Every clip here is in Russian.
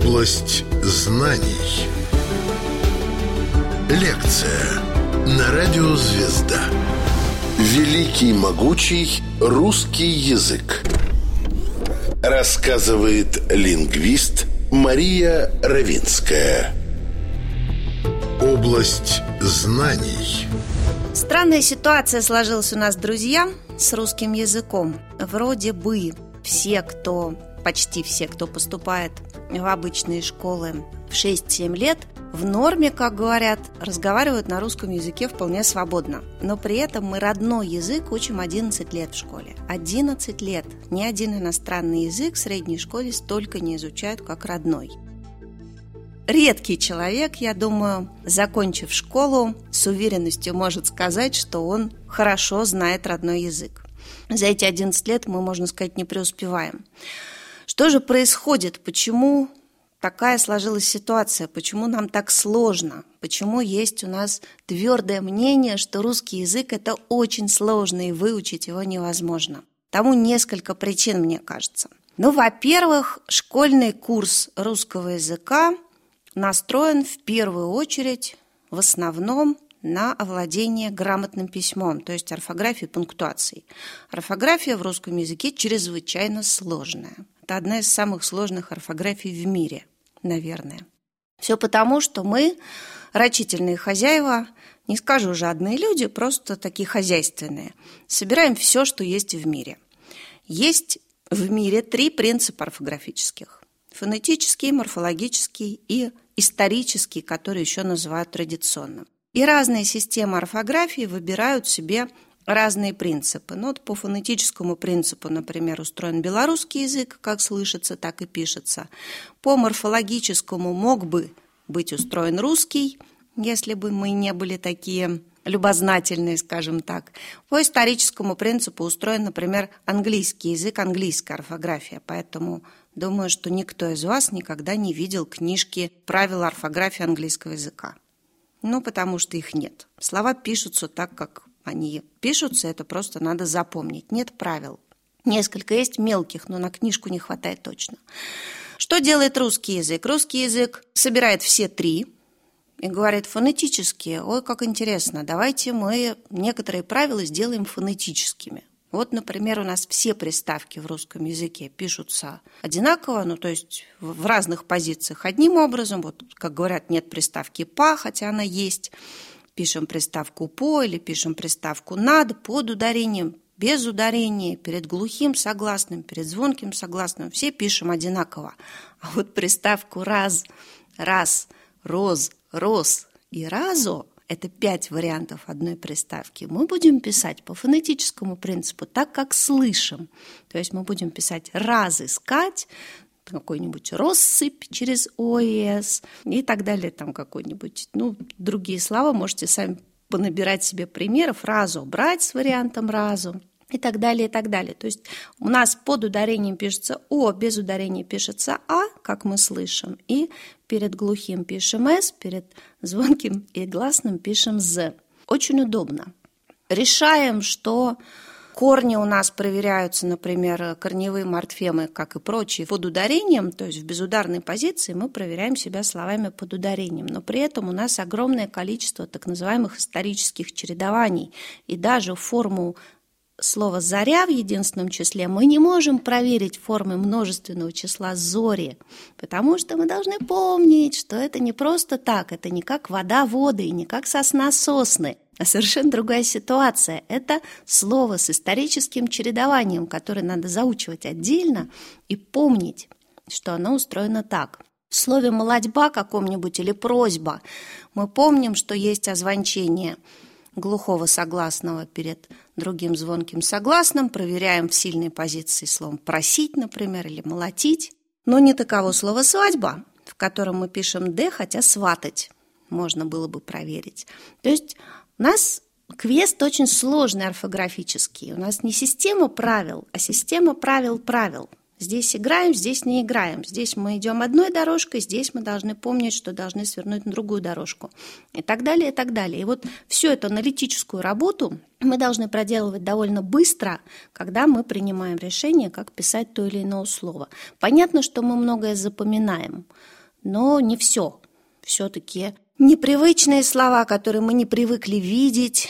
Область знаний. Лекция на радио «Звезда». Великий могучий русский язык. Рассказывает лингвист Мария Равинская. Область знаний. Странная ситуация сложилась у нас, друзья, с русским языком. Вроде бы все, кто, почти все, кто поступает в обычные школы в 6-7 лет, в норме, как говорят, разговаривают на русском языке вполне свободно. Но при этом мы родной язык учим 11 лет в школе. 11 лет. Ни один иностранный язык в средней школе столько не изучают, как родной. Редкий человек, я думаю, закончив школу, с уверенностью может сказать, что он хорошо знает родной язык. За эти 11 лет мы, можно сказать, не преуспеваем. Что же происходит? Почему такая сложилась ситуация, почему нам так сложно, почему есть у нас твердое мнение, что русский язык это очень сложно и выучить его невозможно. Тому несколько причин, мне кажется. Ну, во-первых, школьный курс русского языка настроен в первую очередь, в основном, на овладение грамотным письмом, то есть орфографией пунктуацией. Орфография в русском языке чрезвычайно сложная. Это одна из самых сложных орфографий в мире, наверное. Все потому, что мы, рачительные хозяева, не скажу жадные люди, просто такие хозяйственные, собираем все, что есть в мире. Есть в мире три принципа орфографических. Фонетический, морфологический и исторический, который еще называют традиционным. И разные системы орфографии выбирают себе разные принципы. Ну, вот по фонетическому принципу, например, устроен белорусский язык, как слышится, так и пишется. По морфологическому мог бы быть устроен русский, если бы мы не были такие любознательные, скажем так. По историческому принципу устроен, например, английский язык, английская орфография. Поэтому думаю, что никто из вас никогда не видел книжки «Правила орфографии английского языка». Ну, потому что их нет. Слова пишутся так, как они пишутся, это просто надо запомнить. Нет правил. Несколько есть мелких, но на книжку не хватает точно. Что делает русский язык? Русский язык собирает все три и говорит фонетически. Ой, как интересно, давайте мы некоторые правила сделаем фонетическими. Вот, например, у нас все приставки в русском языке пишутся одинаково, ну, то есть в разных позициях одним образом. Вот, как говорят, нет приставки «па», хотя она есть пишем приставку «по» или пишем приставку «над» под ударением, без ударения, перед глухим согласным, перед звонким согласным. Все пишем одинаково. А вот приставку «раз», «раз», «роз», «рос» и «разо» – это пять вариантов одной приставки. Мы будем писать по фонетическому принципу, так как слышим. То есть мы будем писать «разыскать», какой-нибудь россыпь через ОС и так далее, там какой-нибудь, ну, другие слова можете сами понабирать себе примеров, разу брать с вариантом разу и так далее, и так далее. То есть у нас под ударением пишется О, без ударения пишется А, как мы слышим, и перед глухим пишем С, перед звонким и гласным пишем З. Очень удобно. Решаем, что Корни у нас проверяются, например, корневые морфемы, как и прочие, под ударением, то есть в безударной позиции мы проверяем себя словами под ударением. Но при этом у нас огромное количество так называемых исторических чередований. И даже форму слова «заря» в единственном числе мы не можем проверить формы множественного числа «зори», потому что мы должны помнить, что это не просто так, это не как вода воды и не как сосна сосны – а совершенно другая ситуация. Это слово с историческим чередованием, которое надо заучивать отдельно и помнить, что оно устроено так. В слове «молодьба» каком-нибудь или «просьба» мы помним, что есть озвончение глухого согласного перед другим звонким согласным, проверяем в сильной позиции словом «просить», например, или «молотить». Но не таково слово «свадьба», в котором мы пишем «д», хотя «сватать» можно было бы проверить. То есть у нас квест очень сложный орфографический. У нас не система правил, а система правил-правил. Здесь играем, здесь не играем. Здесь мы идем одной дорожкой, здесь мы должны помнить, что должны свернуть на другую дорожку. И так далее, и так далее. И вот всю эту аналитическую работу мы должны проделывать довольно быстро, когда мы принимаем решение, как писать то или иное слово. Понятно, что мы многое запоминаем, но не все. Все-таки непривычные слова, которые мы не привыкли видеть,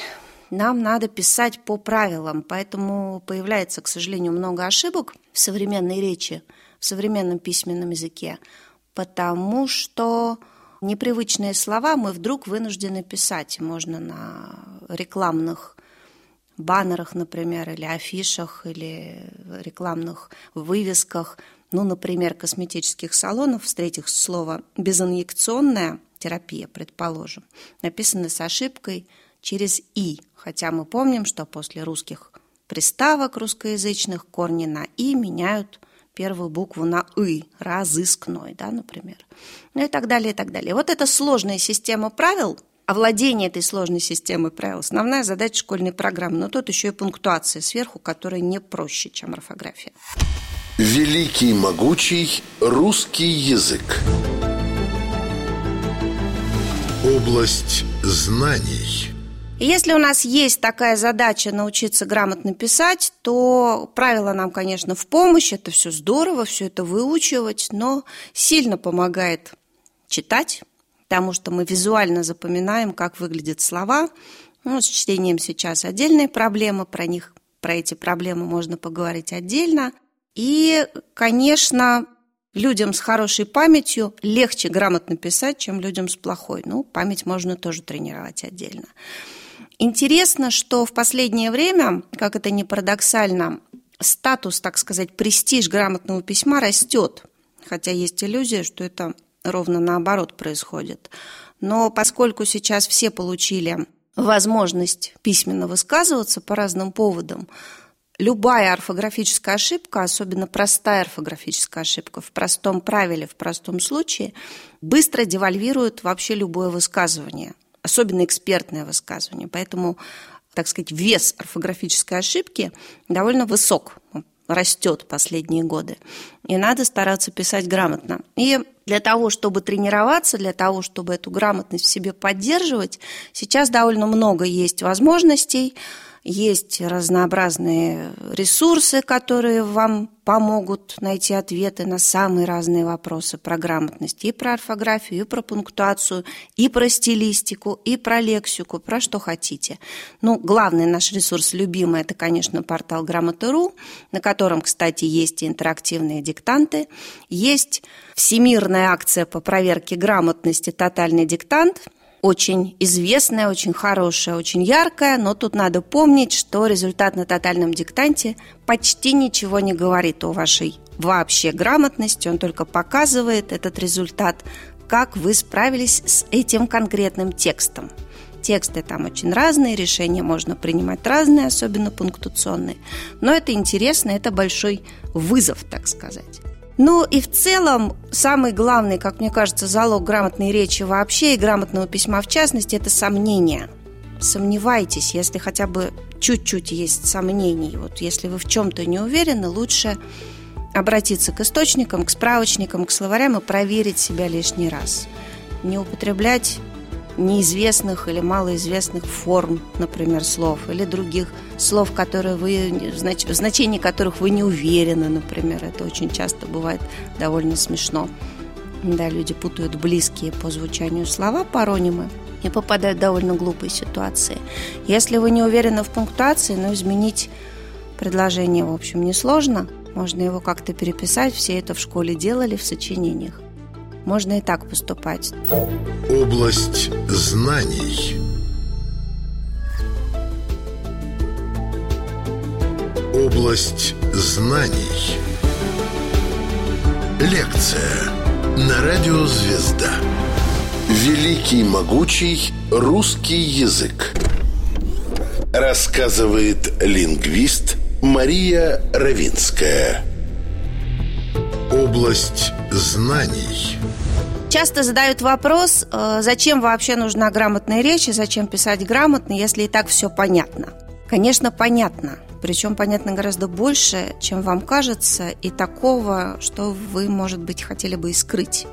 нам надо писать по правилам, поэтому появляется, к сожалению, много ошибок в современной речи, в современном письменном языке, потому что непривычные слова мы вдруг вынуждены писать. Можно на рекламных баннерах, например, или афишах, или рекламных вывесках, ну, например, косметических салонов, встретив слово «безинъекционная терапия», предположим, написано с ошибкой через «и», хотя мы помним, что после русских приставок русскоязычных корни на «и» меняют первую букву на «ы», разыскной, да, например. Ну и так далее, и так далее. Вот эта сложная система правил, овладение этой сложной системой правил – основная задача школьной программы. Но тут еще и пунктуация сверху, которая не проще, чем орфография. Великий могучий русский язык. Область знаний – и если у нас есть такая задача научиться грамотно писать, то правила нам, конечно, в помощь, это все здорово, все это выучивать, но сильно помогает читать, потому что мы визуально запоминаем, как выглядят слова. Ну, с чтением сейчас отдельные проблемы, про них, про эти проблемы можно поговорить отдельно. И, конечно, людям с хорошей памятью легче грамотно писать, чем людям с плохой. Ну, память можно тоже тренировать отдельно. Интересно, что в последнее время, как это не парадоксально, статус, так сказать, престиж грамотного письма растет, хотя есть иллюзия, что это ровно наоборот происходит. Но поскольку сейчас все получили возможность письменно высказываться по разным поводам, любая орфографическая ошибка, особенно простая орфографическая ошибка в простом правиле, в простом случае, быстро девальвирует вообще любое высказывание – особенно экспертное высказывание. Поэтому, так сказать, вес орфографической ошибки довольно высок, растет последние годы. И надо стараться писать грамотно. И для того, чтобы тренироваться, для того, чтобы эту грамотность в себе поддерживать, сейчас довольно много есть возможностей. Есть разнообразные ресурсы, которые вам помогут найти ответы на самые разные вопросы про грамотность. И про орфографию, и про пунктуацию, и про стилистику, и про лексику, про что хотите. Ну, главный наш ресурс любимый – это, конечно, портал Грамота.ру, на котором, кстати, есть и интерактивные диктанты, есть всемирная акция по проверке грамотности «Тотальный диктант», очень известная, очень хорошая, очень яркая, но тут надо помнить, что результат на тотальном диктанте почти ничего не говорит о вашей вообще грамотности, он только показывает этот результат, как вы справились с этим конкретным текстом. Тексты там очень разные, решения можно принимать разные, особенно пунктуационные. Но это интересно, это большой вызов, так сказать. Ну и в целом самый главный, как мне кажется, залог грамотной речи вообще и грамотного письма в частности – это сомнения. Сомневайтесь, если хотя бы чуть-чуть есть сомнений. Вот если вы в чем-то не уверены, лучше обратиться к источникам, к справочникам, к словарям и проверить себя лишний раз. Не употреблять неизвестных или малоизвестных форм, например, слов, или других слов, которые вы, в значении которых вы не уверены, например. Это очень часто бывает довольно смешно. Да, люди путают близкие по звучанию слова, паронимы, и попадают в довольно глупые ситуации. Если вы не уверены в пунктуации, но изменить предложение, в общем, несложно. Можно его как-то переписать, все это в школе делали в сочинениях. Можно и так поступать. Область знаний. Область знаний. Лекция на радио «Звезда». Великий могучий русский язык. Рассказывает лингвист Мария Равинская. Область знаний. Часто задают вопрос, э, зачем вообще нужна грамотная речь и зачем писать грамотно, если и так все понятно. Конечно, понятно. Причем, понятно, гораздо больше, чем вам кажется, и такого, что вы, может быть, хотели бы и скрыть.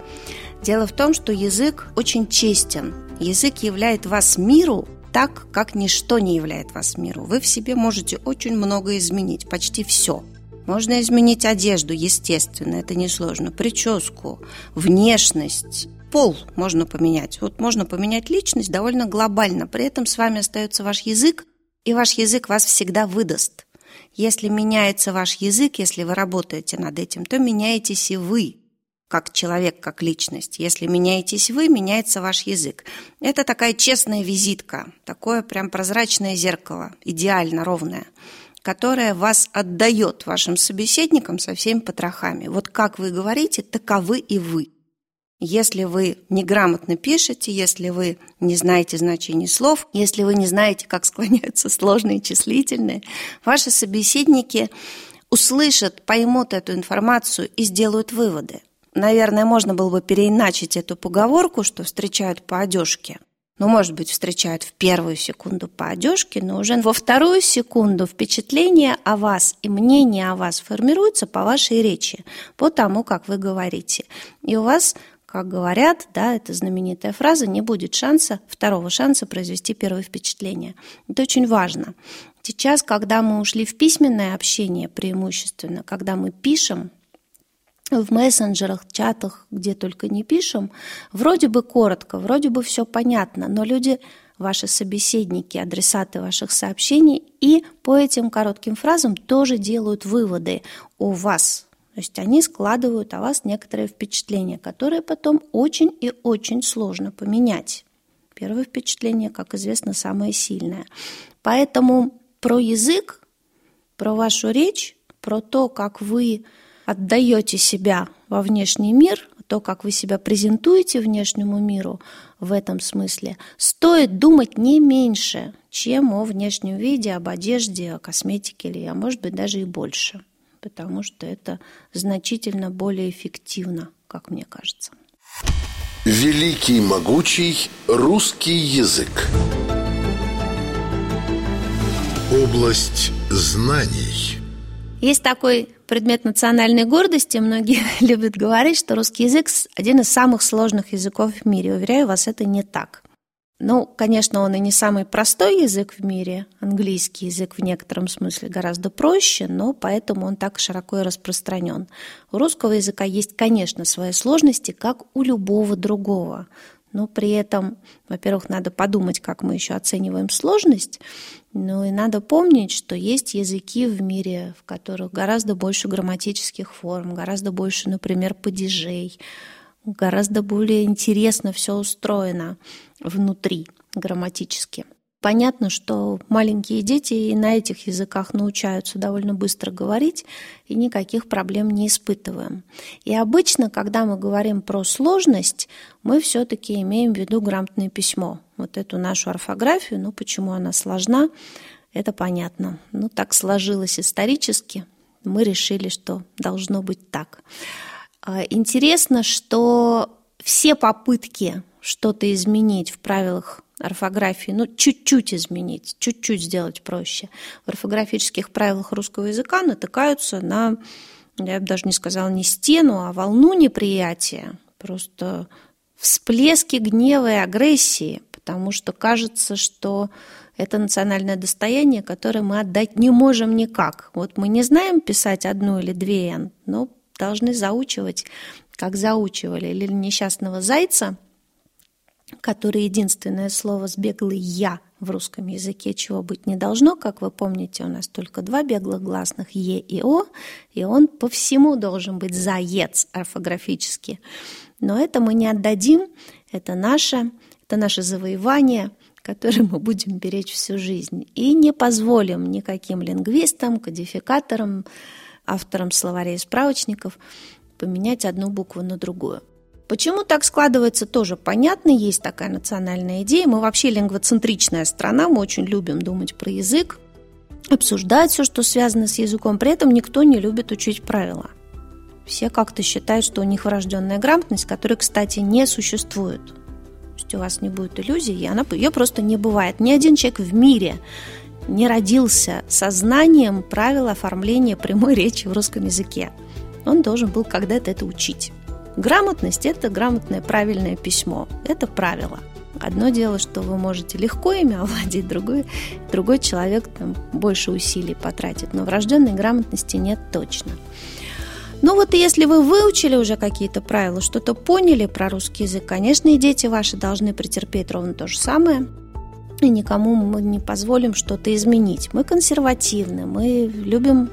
Дело в том, что язык очень честен. Язык являет вас миру так, как ничто не являет вас миру. Вы в себе можете очень много изменить, почти все. Можно изменить одежду, естественно, это несложно, прическу, внешность, пол можно поменять. Вот можно поменять личность довольно глобально. При этом с вами остается ваш язык, и ваш язык вас всегда выдаст. Если меняется ваш язык, если вы работаете над этим, то меняетесь и вы, как человек, как личность. Если меняетесь вы, меняется ваш язык. Это такая честная визитка, такое прям прозрачное зеркало, идеально ровное, которое вас отдает вашим собеседникам со всеми потрохами. Вот как вы говорите, таковы и вы. Если вы неграмотно пишете, если вы не знаете значений слов, если вы не знаете, как склоняются сложные числительные, ваши собеседники услышат, поймут эту информацию и сделают выводы. Наверное, можно было бы переиначить эту поговорку, что встречают по одежке. Ну, может быть, встречают в первую секунду по одежке, но уже во вторую секунду впечатление о вас и мнение о вас формируется по вашей речи, по тому, как вы говорите. И у вас как говорят, да, это знаменитая фраза, не будет шанса, второго шанса произвести первое впечатление. Это очень важно. Сейчас, когда мы ушли в письменное общение преимущественно, когда мы пишем, в мессенджерах, чатах, где только не пишем, вроде бы коротко, вроде бы все понятно, но люди ваши собеседники, адресаты ваших сообщений, и по этим коротким фразам тоже делают выводы о вас, то есть они складывают о вас некоторые впечатления, которые потом очень и очень сложно поменять. Первое впечатление, как известно, самое сильное. Поэтому про язык, про вашу речь, про то, как вы отдаете себя во внешний мир, то, как вы себя презентуете внешнему миру в этом смысле, стоит думать не меньше, чем о внешнем виде, об одежде, о косметике, или, а может быть, даже и больше потому что это значительно более эффективно, как мне кажется. Великий могучий русский язык. Область знаний. Есть такой предмет национальной гордости. Многие любят говорить, что русский язык один из самых сложных языков в мире. Уверяю вас, это не так. Ну, конечно, он и не самый простой язык в мире. Английский язык в некотором смысле гораздо проще, но поэтому он так широко и распространен. У русского языка есть, конечно, свои сложности, как у любого другого. Но при этом, во-первых, надо подумать, как мы еще оцениваем сложность, ну и надо помнить, что есть языки в мире, в которых гораздо больше грамматических форм, гораздо больше, например, падежей, гораздо более интересно все устроено внутри грамматически. Понятно, что маленькие дети и на этих языках научаются довольно быстро говорить и никаких проблем не испытываем. И обычно, когда мы говорим про сложность, мы все-таки имеем в виду грамотное письмо. Вот эту нашу орфографию, ну почему она сложна, это понятно. Ну так сложилось исторически, мы решили, что должно быть так. А, интересно, что все попытки что-то изменить в правилах орфографии, ну, чуть-чуть изменить, чуть-чуть сделать проще, в орфографических правилах русского языка натыкаются на, я бы даже не сказала не стену, а волну неприятия, просто всплески гнева и агрессии, потому что кажется, что это национальное достояние, которое мы отдать не можем никак. Вот мы не знаем писать одну или две «н», но должны заучивать, как заучивали, или несчастного зайца, который единственное слово с беглый «я» в русском языке, чего быть не должно. Как вы помните, у нас только два беглых гласных «е» и «о», и он по всему должен быть «заец» орфографически. Но это мы не отдадим, это наше, это наше завоевание, которое мы будем беречь всю жизнь. И не позволим никаким лингвистам, кодификаторам, авторам словарей и справочников поменять одну букву на другую. Почему так складывается, тоже понятно. Есть такая национальная идея. Мы вообще лингвоцентричная страна, мы очень любим думать про язык, обсуждать все, что связано с языком. При этом никто не любит учить правила. Все как-то считают, что у них врожденная грамотность, которой, кстати, не существует. То есть у вас не будет иллюзий, она, ее просто не бывает. Ни один человек в мире не родился сознанием правил оформления прямой речи в русском языке. Он должен был когда-то это учить. Грамотность – это грамотное правильное письмо. Это правило. Одно дело, что вы можете легко ими овладеть, другой, другой человек там больше усилий потратит. Но врожденной грамотности нет точно. Ну вот если вы выучили уже какие-то правила, что-то поняли про русский язык, конечно, и дети ваши должны претерпеть ровно то же самое. И никому мы не позволим что-то изменить. Мы консервативны, мы любим,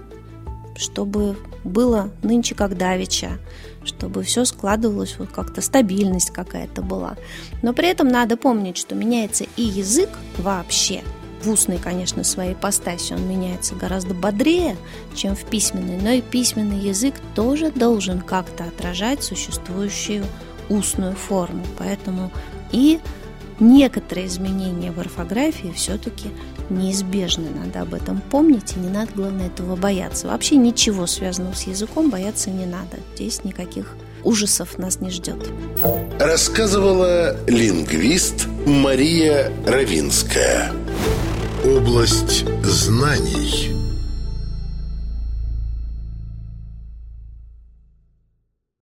чтобы было нынче как давеча, чтобы все складывалось, вот как-то стабильность какая-то была. Но при этом надо помнить, что меняется и язык вообще. В устной, конечно, своей ипостаси он меняется гораздо бодрее, чем в письменной, но и письменный язык тоже должен как-то отражать существующую устную форму. Поэтому и некоторые изменения в орфографии все-таки неизбежны. Надо об этом помнить, и не надо, главное, этого бояться. Вообще ничего связанного с языком бояться не надо. Здесь никаких ужасов нас не ждет. Рассказывала лингвист Мария Равинская. Область знаний –